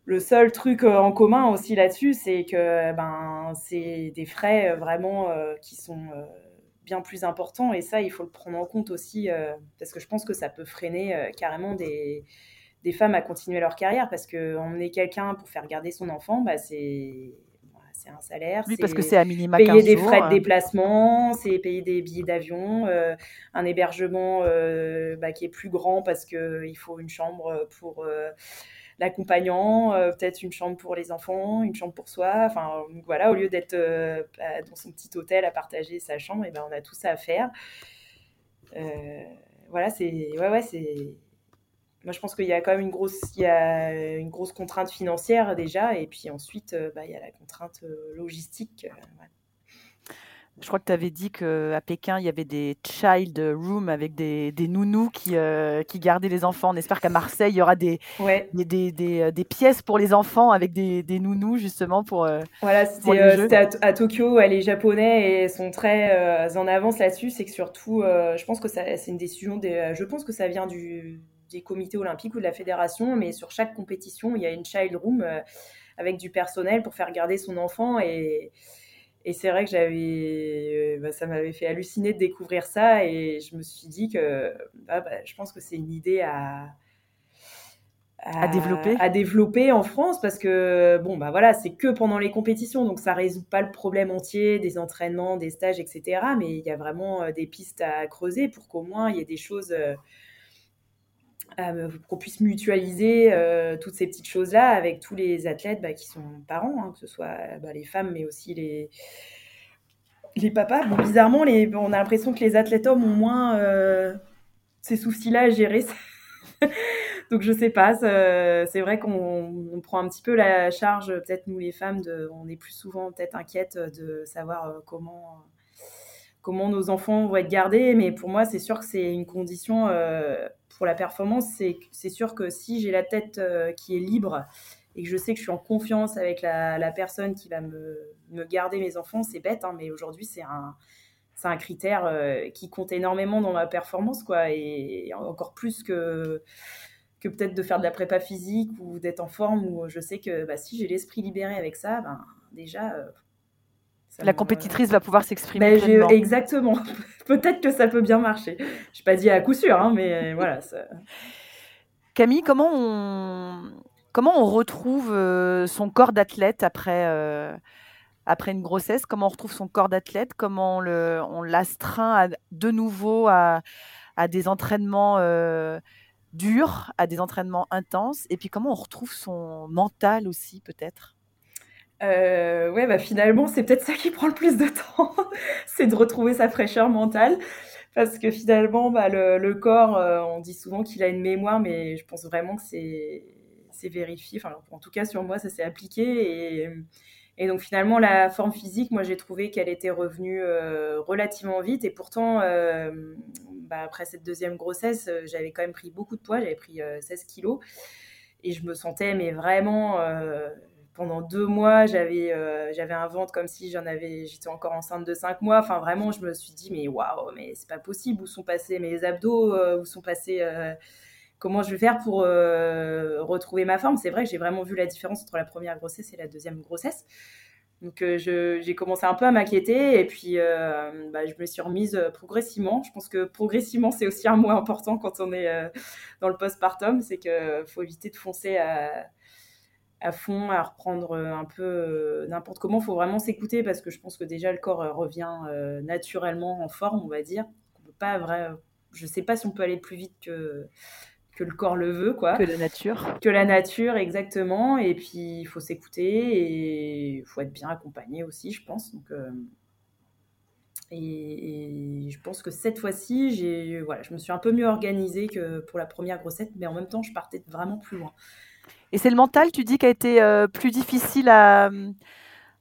le seul truc en commun aussi là-dessus, c'est que ben, c'est des frais vraiment qui sont bien plus importants. Et ça, il faut le prendre en compte aussi, parce que je pense que ça peut freiner carrément des, femmes à continuer leur carrière. Parce qu'emmener quelqu'un pour faire garder son enfant, bah, c'est c'est un salaire. Oui, parce que c'est à minima Payer des frais de déplacement, c'est payer des billets d'avion, un hébergement bah, qui est plus grand parce qu'il faut une chambre pour l'accompagnant, euh, peut-être une chambre pour les enfants, une chambre pour soi. Enfin, voilà, au lieu d'être euh, dans son petit hôtel à partager sa chambre, et eh ben, on a tout ça à faire. Euh, voilà, c'est. Ouais, ouais, c'est. Moi, je pense qu'il y a quand même une grosse, il y a une grosse contrainte financière déjà, et puis ensuite, bah, il y a la contrainte logistique. Je crois que tu avais dit qu'à Pékin, il y avait des child rooms avec des, des nounous qui, euh, qui gardaient les enfants. On espère qu'à Marseille, il y aura des, des, des, euh, des, pièces pour les enfants avec des, des nounous, justement, pour. Euh, voilà, c'était à, Tokyo. Les Japonais et sont très en avance là-dessus. C'est que surtout, je pense que c'est une décision. Je pense que ça vient du, des comités olympiques ou de la fédération, mais sur chaque compétition, il y a une child room avec du personnel pour faire garder son enfant. Et. Et c'est vrai que j'avais, euh, bah, ça m'avait fait halluciner de découvrir ça. Et je me suis dit que bah, bah, je pense que c'est une idée à, à, développer. à développer en France parce que bon bah voilà c'est que pendant les compétitions donc ça résout pas le problème entier des entraînements des stages etc mais il y a vraiment euh, des pistes à creuser pour qu'au moins il y ait des choses euh, qu'on puisse mutualiser toutes ces petites choses-là avec tous les athlètes bah, qui sont parents, hein, que ce soit bah, les femmes, mais aussi les, les papas. Bizarrement, on a l'impression que les athlètes hommes ont moins ces soucis-là à gérer. Donc je sais pas, c'est vrai qu'on prend un petit peu la charge, peut-être nous les femmes, on est plus souvent peut-être inquiètes de savoir comment comment nos enfants vont être gardés, mais pour moi c'est sûr que c'est une condition pour la performance, c'est sûr que si j'ai la tête euh, qui est libre et que je sais que je suis en confiance avec la, personne qui va me, garder mes enfants, c'est bête, hein, mais aujourd'hui, c'est un, critère euh, qui compte énormément dans ma performance, quoi, et, encore plus que, que peut-être de faire de la prépa physique ou d'être en forme, où je sais que bah, si j'ai l'esprit libéré avec ça, ben, déjà, euh, la compétitrice va pouvoir s'exprimer. Ben, exactement. Peut-être que ça peut bien marcher. Je n'ai pas dit à coup sûr, hein, mais voilà. Camille, comment on, comment on retrouve euh, son corps d'athlète après, euh, après une grossesse? Comment on retrouve son corps d'athlète? Comment on l'astreint de nouveau à, à des entraînements euh, durs, à des entraînements intenses? Et puis comment on retrouve son mental aussi, peut-être? Euh, ouais, bah finalement, c'est peut-être ça qui prend le plus de temps, c'est de retrouver sa fraîcheur mentale. Parce que finalement, bah, le, corps, euh, on dit souvent qu'il a une mémoire, mais je pense vraiment que c'est, vérifié. Enfin, en tout cas, sur moi, ça s'est appliqué. Et, et, donc, finalement, la forme physique, moi, j'ai trouvé qu'elle était revenue euh, relativement vite. Et pourtant, euh, bah, après cette deuxième grossesse, j'avais quand même pris beaucoup de poids. J'avais pris 16 kilos. Et je me sentais, mais vraiment pendant deux mois, j'avais euh, j'avais un ventre comme si j'étais encore enceinte de cinq mois. Enfin, vraiment, je me suis dit, mais waouh, mais c'est pas possible. Où sont passés mes abdos euh, Où sont passés euh, Comment je vais faire pour retrouver ma forme? C'est vrai que j'ai vraiment vu la différence entre la première grossesse et la deuxième grossesse. Donc, j'ai commencé un peu à m'inquiéter et puis bah, je me suis remise progressivement. Je pense que progressivement, c'est aussi un mot important quand on est dans le postpartum. C'est qu'il faut éviter de foncer à à fond, à reprendre euh, un peu euh, n'importe comment. Il faut vraiment s'écouter parce que je pense que déjà le corps euh, revient naturellement en forme, on va dire. On peut pas vrai, je sais pas si on peut aller plus vite que que le corps le veut, quoi. Que la nature. Que la nature, exactement. Et puis il faut s'écouter et il faut être bien accompagné aussi, je pense. Donc et, je pense que cette fois-ci, j'ai voilà, je me suis un peu mieux organisée que pour la première grossesse, mais en même temps, je partais vraiment plus loin. Et c'est le mental, tu dis, qui a été euh, plus difficile à,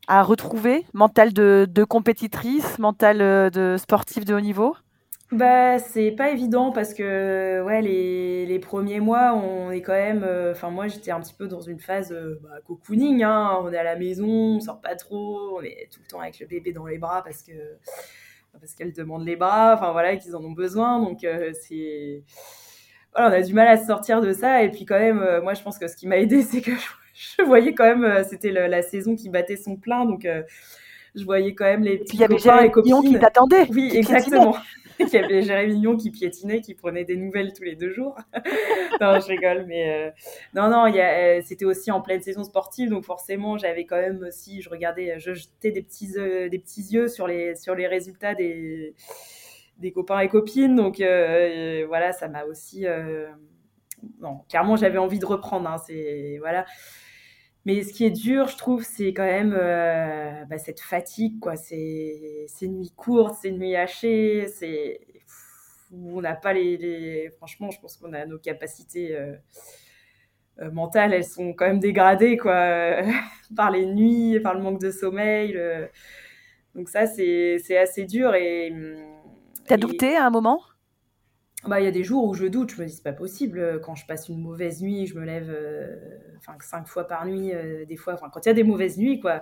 retrouver? Mental de, compétitrice, mental euh, de sportif de haut niveau? Bah, c'est pas évident parce que ouais, les, les premiers mois, on est quand même. Euh, enfin, moi, j'étais un petit peu dans une phase bah, cocooning. Hein. On est à la maison, on sort pas trop, on est tout le temps avec le bébé dans les bras parce que parce qu'elle demande les bras. Enfin voilà, qu'ils en ont besoin. Donc c'est voilà, on a du mal à se sortir de ça. Et puis quand même, moi, je pense que ce qui m'a aidé, c'est que je, voyais quand même, c'était la saison qui battait son plein, donc je voyais quand même les petits copains et copines qui t'attendaient. Oui, exactement. Il y avait Jérémy Mignon qui piétinait, qui prenait des nouvelles tous les deux jours. non, je rigole, mais euh, non, non, euh, c'était aussi en pleine saison sportive, donc forcément, j'avais quand même aussi, je regardais, je jetais des petits, des petits yeux sur les, sur les résultats des, des copains et copines, donc euh, voilà, ça m'a aussi, non, clairement, j'avais envie de reprendre, hein, c'est voilà. Mais ce qui est dur, je trouve, c'est quand même euh, bah, cette fatigue, quoi. C'est ces nuits courtes, ces nuits hachées, c'est on n'a pas les, Franchement, je pense qu'on a nos capacités euh, euh, mentales, elles sont quand même dégradées, quoi, par les nuits, par le manque de sommeil. Donc ça, c'est assez dur et. T'as douté à un moment? Bah, il y a des jours où je doute, je me dis c'est pas possible. Euh, quand je passe une mauvaise nuit, je me lève euh, cinq fois par nuit, euh, des fois. Quand il y a des mauvaises nuits, quoi,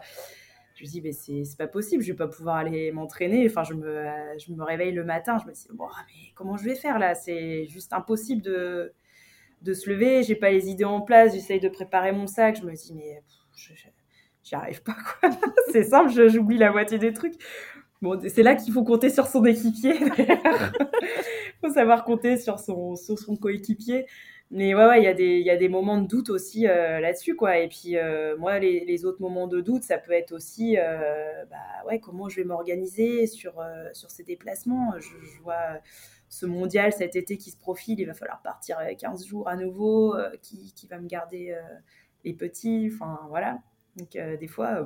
je me dis mais c'est pas possible, je vais pas pouvoir aller m'entraîner. Enfin, je me je me réveille le matin, je me dis bon, mais comment je vais faire là? C'est juste impossible de de se lever. J'ai pas les idées en place. J'essaye de préparer mon sac. Je me dis mais j'y arrive pas quoi. c'est simple, j'oublie la moitié des trucs. Bon, c'est là qu'il faut compter sur son équipier. faut savoir compter sur son, sur son coéquipier. Mais ouais, il y, a des, y a des moments de doute aussi euh, là-dessus, quoi. Et puis, euh, moi, les, les, autres moments de doute, ça peut être aussi, euh, bah ouais, comment je vais m'organiser sur, sur ces déplacements. Je, vois ce mondial cet été qui se profile, il va falloir partir 15 jours à nouveau, qui, qui, va me garder les petits, enfin, voilà. Donc, des fois,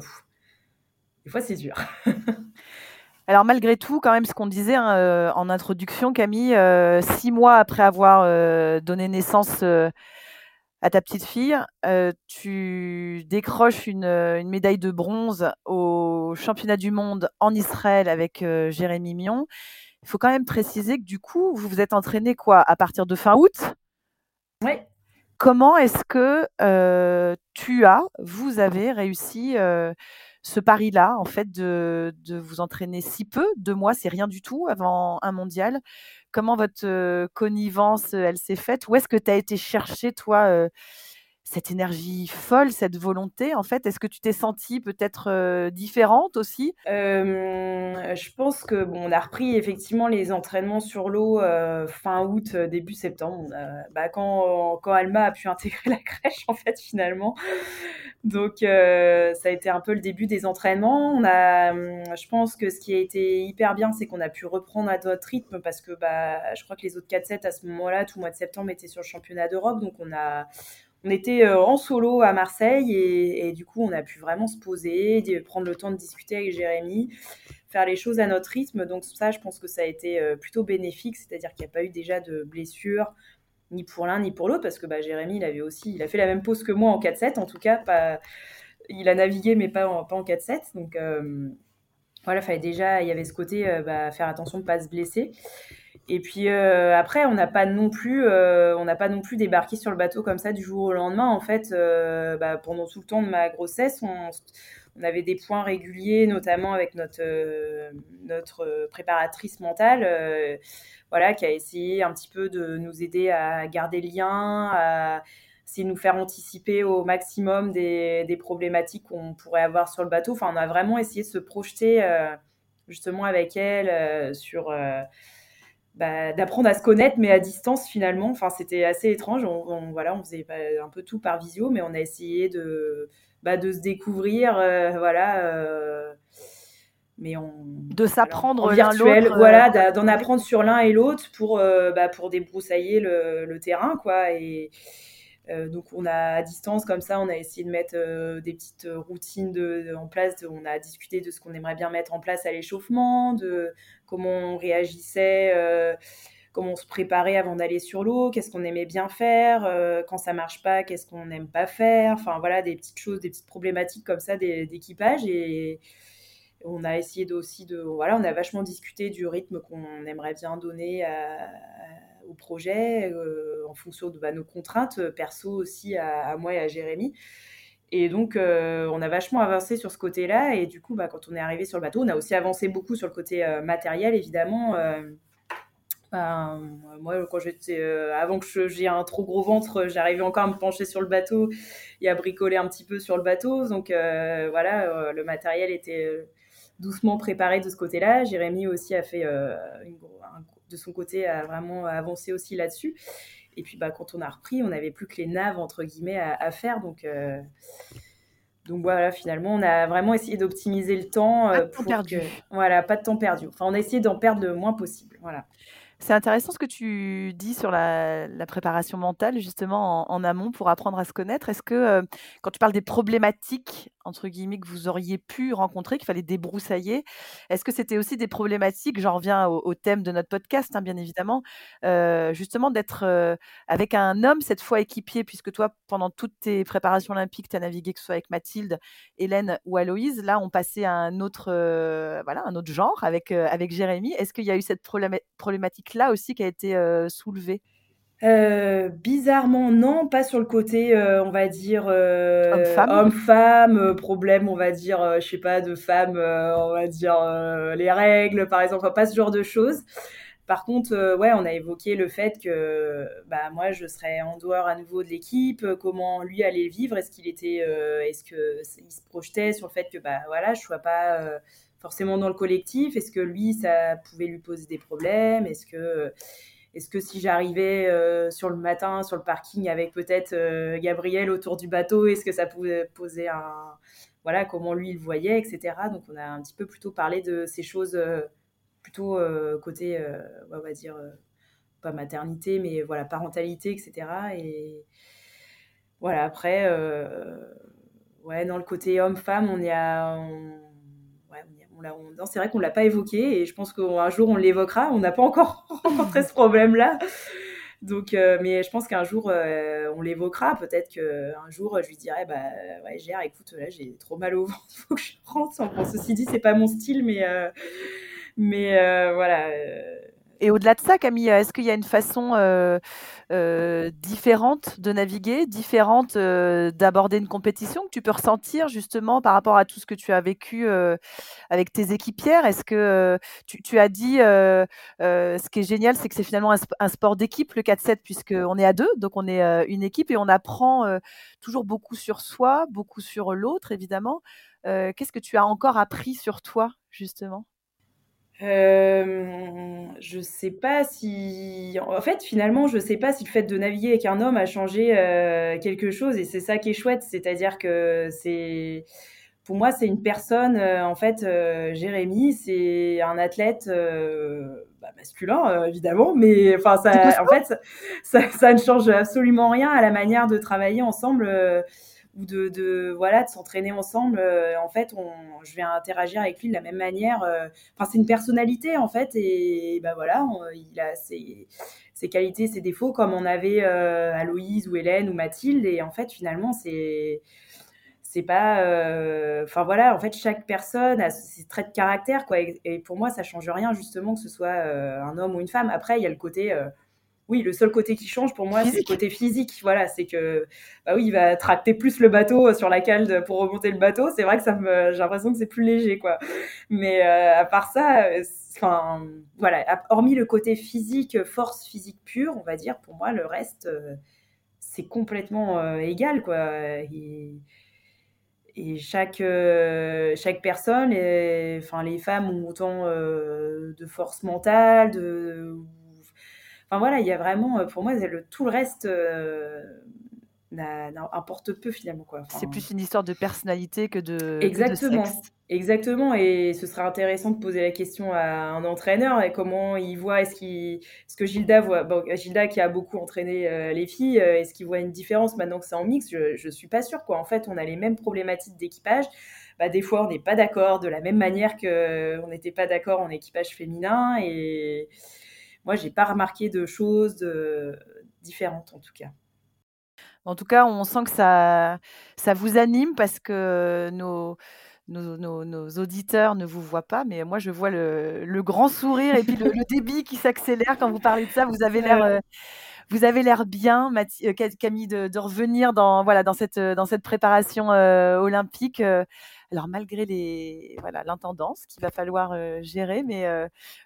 des fois, c'est dur. Alors malgré tout, quand même, ce qu'on disait hein, euh, en introduction, Camille, euh, six mois après avoir euh, donné naissance à ta petite fille, tu décroches une, médaille de bronze au championnat du monde en Israël avec Jérémy Mion. Il faut quand même préciser que du coup, vous vous êtes entraîné quoi à partir de fin août? Oui. Comment est-ce que tu as, vous avez réussi ce pari-là, en fait, de, vous entraîner si peu, deux mois, c'est rien du tout avant un mondial. Comment votre connivence, elle s'est faite? Où est-ce que tu as été chercher, toi, cette énergie folle, cette volonté, en fait Est-ce que tu t'es sentie peut-être euh, différente aussi? Euh, Je pense que bon, on a repris effectivement les entraînements sur l'eau euh, fin août, début septembre. bah, quand, quand Alma a pu intégrer la crèche, en fait, finalement. Donc, ça a été un peu le début des entraînements. On a, je pense que ce qui a été hyper bien, c'est qu'on a pu reprendre à notre rythme parce que bah, je crois que les autres 4-7 à ce moment-là, tout le mois de septembre, étaient sur le championnat d'Europe. Donc, on a on était euh, en solo à Marseille et, du coup, on a pu vraiment se poser, prendre le temps de discuter avec Jérémy, faire les choses à notre rythme. Donc ça, je pense que ça a été euh, plutôt bénéfique, c'est-à-dire qu'il n'y a pas eu déjà de blessures ni pour l'un ni pour l'autre, parce que bah, Jérémy, il avait aussi, il a fait la même pause que moi en 4-7, en tout cas, il a navigué mais pas en, pas en 4-7. Donc euh, voilà, fallait déjà, il y avait ce côté, bah, faire attention de ne pas se blesser. Et puis euh, après, on n'a pas non plus, euh, on n'a pas non plus débarqué sur le bateau comme ça du jour au lendemain. En fait, euh, bah, pendant tout le temps de ma grossesse, on, avait des points réguliers, notamment avec notre notre préparatrice mentale, voilà, qui a essayé un petit peu de nous aider à garder le lien, à essayer de nous faire anticiper au maximum des, des problématiques qu'on pourrait avoir sur le bateau. Enfin, on a vraiment essayé de se projeter justement avec elle sur bah, d'apprendre à se connaître, mais à distance finalement. Enfin, c'était assez étrange. On, voilà, on faisait un peu tout par visio, mais on a essayé de, bah, de se découvrir, euh, voilà. Euh, mais on de s'apprendre virtuel, voilà, euh, d'en apprendre sur l'un et l'autre pour bah, pour débroussailler le, le, terrain, quoi. Et donc on a à distance comme ça, on a essayé de mettre des petites routines de, en place. on a discuté de ce qu'on aimerait bien mettre en place à l'échauffement, de comment on réagissait, euh, comment on se préparait avant d'aller sur l'eau, qu'est-ce qu'on aimait bien faire, euh, quand ça marche pas, qu'est-ce qu'on n'aime pas faire, enfin voilà, des petites choses, des petites problématiques comme ça d'équipage. Et, On a essayé aussi de, voilà, on a vachement discuté du rythme qu'on aimerait bien donner au projet en fonction de bah, nos contraintes perso aussi à, moi et à Jérémy. Et donc, on a vachement avancé sur ce côté-là. Et du coup, bah, quand on est arrivé sur le bateau, on a aussi avancé beaucoup sur le côté matériel, évidemment. Ben, moi, quand j'étais, euh, avant que j'ai un trop gros ventre, j'arrivais encore à me pencher sur le bateau et à bricoler un petit peu sur le bateau. Donc euh, voilà, euh, le matériel était doucement préparé de ce côté-là. Jérémy aussi a fait, de son côté, a vraiment avancé aussi là-dessus. Et puis bah, quand on a repris, on n'avait plus que les naves entre guillemets à, faire. Donc donc voilà, finalement, on a vraiment essayé d'optimiser le temps. Pas de temps perdu. voilà, pas de temps perdu. Enfin, on a essayé d'en perdre le moins possible. Voilà. C'est intéressant ce que tu dis sur la, préparation mentale, justement, en, amont pour apprendre à se connaître. Est-ce que, euh, quand tu parles des problématiques, entre guillemets, que vous auriez pu rencontrer, qu'il fallait débroussailler, est-ce que c'était aussi des problématiques, j'en reviens au, thème de notre podcast, hein, bien évidemment, euh, justement d'être euh, avec un homme, cette fois équipier, puisque toi, pendant toutes tes préparations olympiques, tu as navigué, que ce soit avec Mathilde, Hélène ou Aloïse. Là, on passait à un autre, voilà, un autre genre avec, avec Jérémy. Est-ce qu'il y a eu cette problématique là aussi qui a été euh, soulevé euh, bizarrement, non, pas sur le côté, euh, on va dire, homme-femme, problème, on va dire, je sais pas, de femmes, on va dire, les règles, par exemple, pas ce genre de choses. Par contre, ouais, on a évoqué le fait que bah, moi, je serais en dehors à nouveau de l'équipe, comment lui allait vivre, est-ce qu'il était, est-ce qu'il se projetait sur le fait que, bah voilà, je sois pas forcément dans le collectif Est-ce que lui, ça pouvait lui poser des problèmes Est-ce que, est que si j'arrivais euh, sur le matin, sur le parking avec peut-être euh, Gabriel autour du bateau, est-ce que ça pouvait poser un... Voilà, comment lui il voyait, etc. Donc on a un petit peu plutôt parlé de ces choses euh, plutôt côté, on va dire, pas maternité, mais voilà, parentalité, etc. Et voilà, après, ouais, dans le côté homme-femme, on c'est vrai qu'on ne l'a pas évoqué et je pense qu'un jour on l'évoquera. On n'a pas encore rencontré ce problème-là. Donc, euh, mais je pense qu'un jour euh, on l'évoquera. Peut-être qu'un jour je lui dirai Bah ouais, Gère, écoute, là j'ai trop mal au ventre, faut que je rentre. Ceci dit, c'est pas mon style, mais, euh, mais voilà et au-delà de ça, Camille, est-ce qu'il y a une façon euh, euh, différente de naviguer, différente euh, d'aborder une compétition que tu peux ressentir justement par rapport à tout ce que tu as vécu avec tes équipières? Est-ce que tu, as dit, ce qui est génial, c'est que c'est finalement un, sport d'équipe, le 4-7, puisqu'on est à deux, donc on est une équipe et on apprend toujours beaucoup sur soi, beaucoup sur l'autre, évidemment. Qu'est-ce que tu as encore appris sur toi, justement? Euh, je sais pas si. En fait, finalement, je sais pas si le fait de naviguer avec un homme a changé euh, quelque chose, et c'est ça qui est chouette. C'est-à-dire que c'est. Pour moi, c'est une personne. Euh, en fait, euh, Jérémy, c'est un athlète bah, masculin, évidemment, mais enfin, ça, en fait, ça, ça, ne change absolument rien à la manière de travailler ensemble ou de, de voilà de s'entraîner ensemble euh, en fait on, je vais interagir avec lui de la même manière euh, enfin c'est une personnalité en fait et ben voilà il a ses, ses, qualités ses défauts comme on avait euh, Aloïse ou Hélène ou Mathilde et en fait finalement c'est c'est pas enfin voilà en fait chaque personne a ses traits de caractère quoi et, et, pour moi ça change rien justement que ce soit un homme ou une femme. Après il y a le côté oui, le seul côté qui change pour moi, c'est le côté physique. Voilà, c'est que, bah oui, il va tracter plus le bateau sur la cale pour remonter le bateau. C'est vrai que ça me, j'ai l'impression que c'est plus léger, quoi. Mais euh, à part ça, euh, enfin, voilà, hormis le côté physique, force physique pure, on va dire, pour moi, le reste, euh, c'est complètement égal, quoi. Et, et chaque, chaque personne, enfin, les femmes ont autant de force mentale, de Enfin voilà, il y a vraiment, euh, pour moi, le, tout le reste euh, importe peu finalement. Quoi. c'est plus une histoire de personnalité que de. Exactement. Exactement, et ce serait intéressant de poser la question à un entraîneur et comment il voit, est-ce, que Gilda voit, bon, Gilda qui a beaucoup entraîné euh, les filles, est-ce qu'il voit une différence maintenant que c'est en mix? Je ne suis pas sûre, quoi. En fait, on a les mêmes problématiques d'équipage. Bah, des fois, on n'est pas d'accord de la même manière qu'on n'était pas d'accord en équipage féminin, et, moi, j'ai pas remarqué de choses différentes en tout cas. En tout cas, on sent que ça, ça vous anime parce que nos, nos, auditeurs ne vous voient pas, mais moi je vois le, grand sourire et puis le, débit qui s'accélère quand vous parlez de ça. Vous avez l'air, euh, vous avez l'air bien, euh, Camille, de, revenir dans voilà dans cette dans cette préparation euh, olympique. alors malgré les voilà l'intendance qu'il va falloir gérer, mais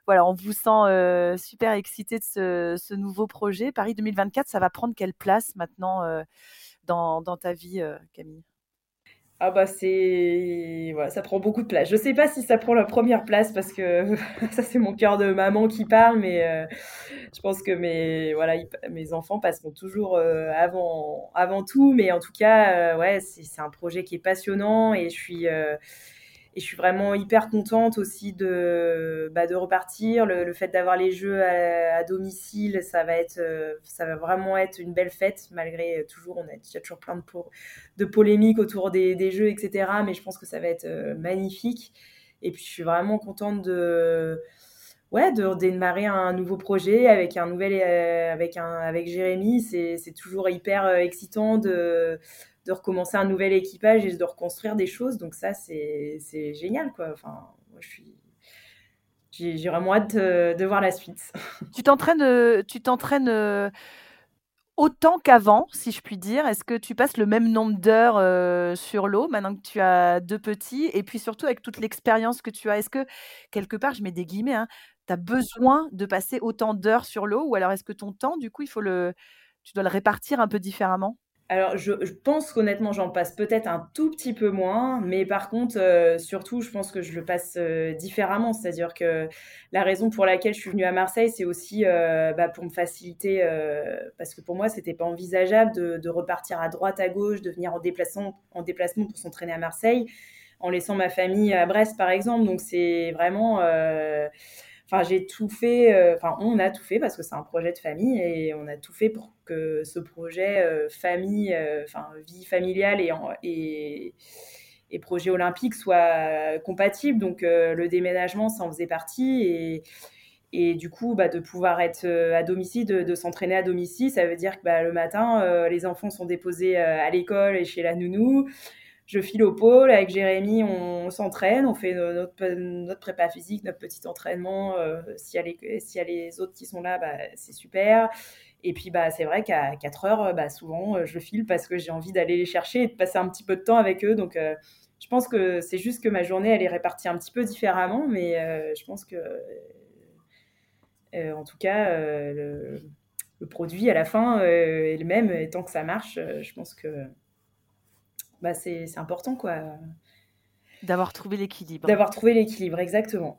voilà on vous sent super excité de ce, ce, nouveau projet. Paris 2024, ça va prendre quelle place maintenant dans, dans ta vie, Camille? Ah bah c'est voilà, ça prend beaucoup de place. Je sais pas si ça prend la première place parce que ça c'est mon cœur de maman qui parle, mais euh, je pense que mes voilà mes enfants passeront toujours euh, avant avant tout. Mais en tout cas, euh, ouais, c'est un projet qui est passionnant et je suis et je suis vraiment hyper contente aussi de, bah, de repartir. Le, fait d'avoir les jeux à, domicile, ça va, être, euh, ça va vraiment être une belle fête, malgré euh, toujours, on a, il y a toujours plein de, polémiques autour des, des, jeux, etc. Mais je pense que ça va être euh, magnifique. Et puis, je suis vraiment contente de, ouais, de démarrer un nouveau projet avec un nouvel, avec, un, avec Jérémy. C'est toujours hyper excitant de de recommencer un nouvel équipage et de reconstruire des choses. Donc ça, c'est génial, quoi. Enfin, moi, je suis... J'ai vraiment hâte de, voir la suite. Tu t'entraînes, euh, euh, autant qu'avant, si je puis dire. Est-ce que tu passes le même nombre d'heures euh, sur l'eau maintenant que tu as deux petits? Et puis surtout avec toute l'expérience que tu as, est-ce que quelque part, je mets des guillemets, hein, tu as besoin de passer autant d'heures sur l'eau? Ou alors est-ce que ton temps, du coup, il faut le, tu dois le répartir un peu différemment? Alors, je, pense qu'honnêtement, j'en passe peut-être un tout petit peu moins, mais par contre, euh, surtout, je pense que je le passe euh, différemment. C'est-à-dire que la raison pour laquelle je suis venue à Marseille, c'est aussi euh, bah, pour me faciliter, parce que pour moi, c'était pas envisageable de, repartir à droite, à gauche, de venir en déplacement, en déplacement pour s'entraîner à Marseille, en laissant ma famille à Brest, par exemple. Donc, c'est vraiment Enfin, j'ai tout fait, euh, enfin, on a tout fait parce que c'est un projet de famille et on a tout fait pour que ce projet euh, famille, euh, enfin, vie familiale et, et, projet olympique soit compatible. Donc, le déménagement, ça en faisait partie et, et du coup, bah, de pouvoir être à domicile, de, s'entraîner à domicile, ça veut dire que bah, le matin, les enfants sont déposés à l'école et chez la nounou je file au pôle. Avec Jérémy, on, s'entraîne, on fait notre, prépa physique, notre petit entraînement. Euh, s'il y, a les autres qui sont là, bah, c'est super. Et puis, bah, c'est vrai qu'à 4 heures, bah, souvent, euh, je file parce que j'ai envie d'aller les chercher et de passer un petit peu de temps avec eux. Donc, euh, je pense que c'est juste que ma journée, elle est répartie un petit peu différemment. Mais je pense que, en tout cas, le, le, produit à la fin est le même. Et tant que ça marche, je pense que bah, c'est important, quoi. D'avoir trouvé l'équilibre. D'avoir trouvé l'équilibre, exactement.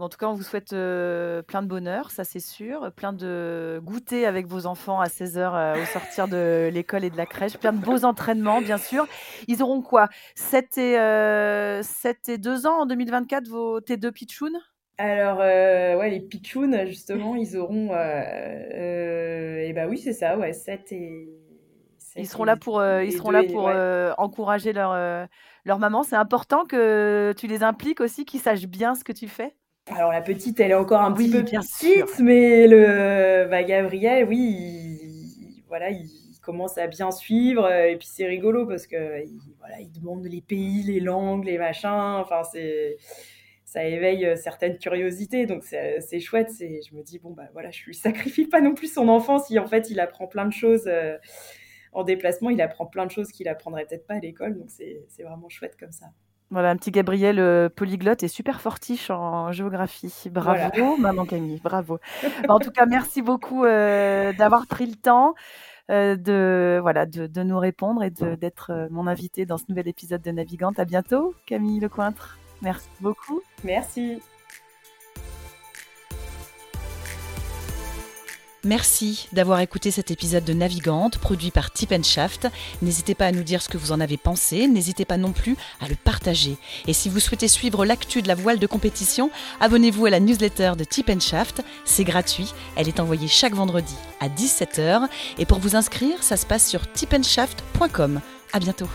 En tout cas, on vous souhaite euh, plein de bonheur, ça c'est sûr. Plein de goûter avec vos enfants à 16h euh, au sortir de l'école et de la crèche. Plein de beaux entraînements, bien sûr. Ils auront quoi? 7 et, 7 euh, et 2 ans en 2024, vos, tes deux pitchouns? Alors, ouais, les pitchouns, justement, ils auront. et bah oui, c'est ça, ouais, 7 et ils seront là pour, euh, ils seront là pour euh, encourager leur, euh, leur maman. C'est important que tu les impliques aussi, qu'ils sachent bien ce que tu fais? Alors la petite, elle est encore un petit peu petite, mais le bah, Gabriel, oui, il, voilà, il commence à bien suivre. Et puis c'est rigolo parce que voilà, il demande les pays, les langues, les machins. Enfin, c'est ça éveille certaines curiosités, donc c'est chouette. Je me dis bon bah voilà, je lui sacrifie pas non plus son enfance si en fait il apprend plein de choses en déplacement, il apprend plein de choses qu'il apprendrait peut-être pas à l'école. Donc c'est vraiment chouette comme ça. Voilà, un petit Gabriel euh, polyglotte et super fortiche en géographie. Bravo, maman Camille, bravo. en tout cas, merci beaucoup euh, d'avoir pris le temps euh, de, voilà, de, nous répondre et d'être mon invité dans ce nouvel épisode de Navigante. À bientôt, Camille Lecointre. Merci beaucoup. Merci. Merci d'avoir écouté cet épisode de Navigante produit par Tip Shaft. N'hésitez pas à nous dire ce que vous en avez pensé, n'hésitez pas non plus à le partager. Et si vous souhaitez suivre l'actu de la voile de compétition, abonnez-vous à la newsletter de Tip Shaft. C'est gratuit, elle est envoyée chaque vendredi à 17h. Et pour vous inscrire, ça se passe sur tipenshaft.com. À bientôt.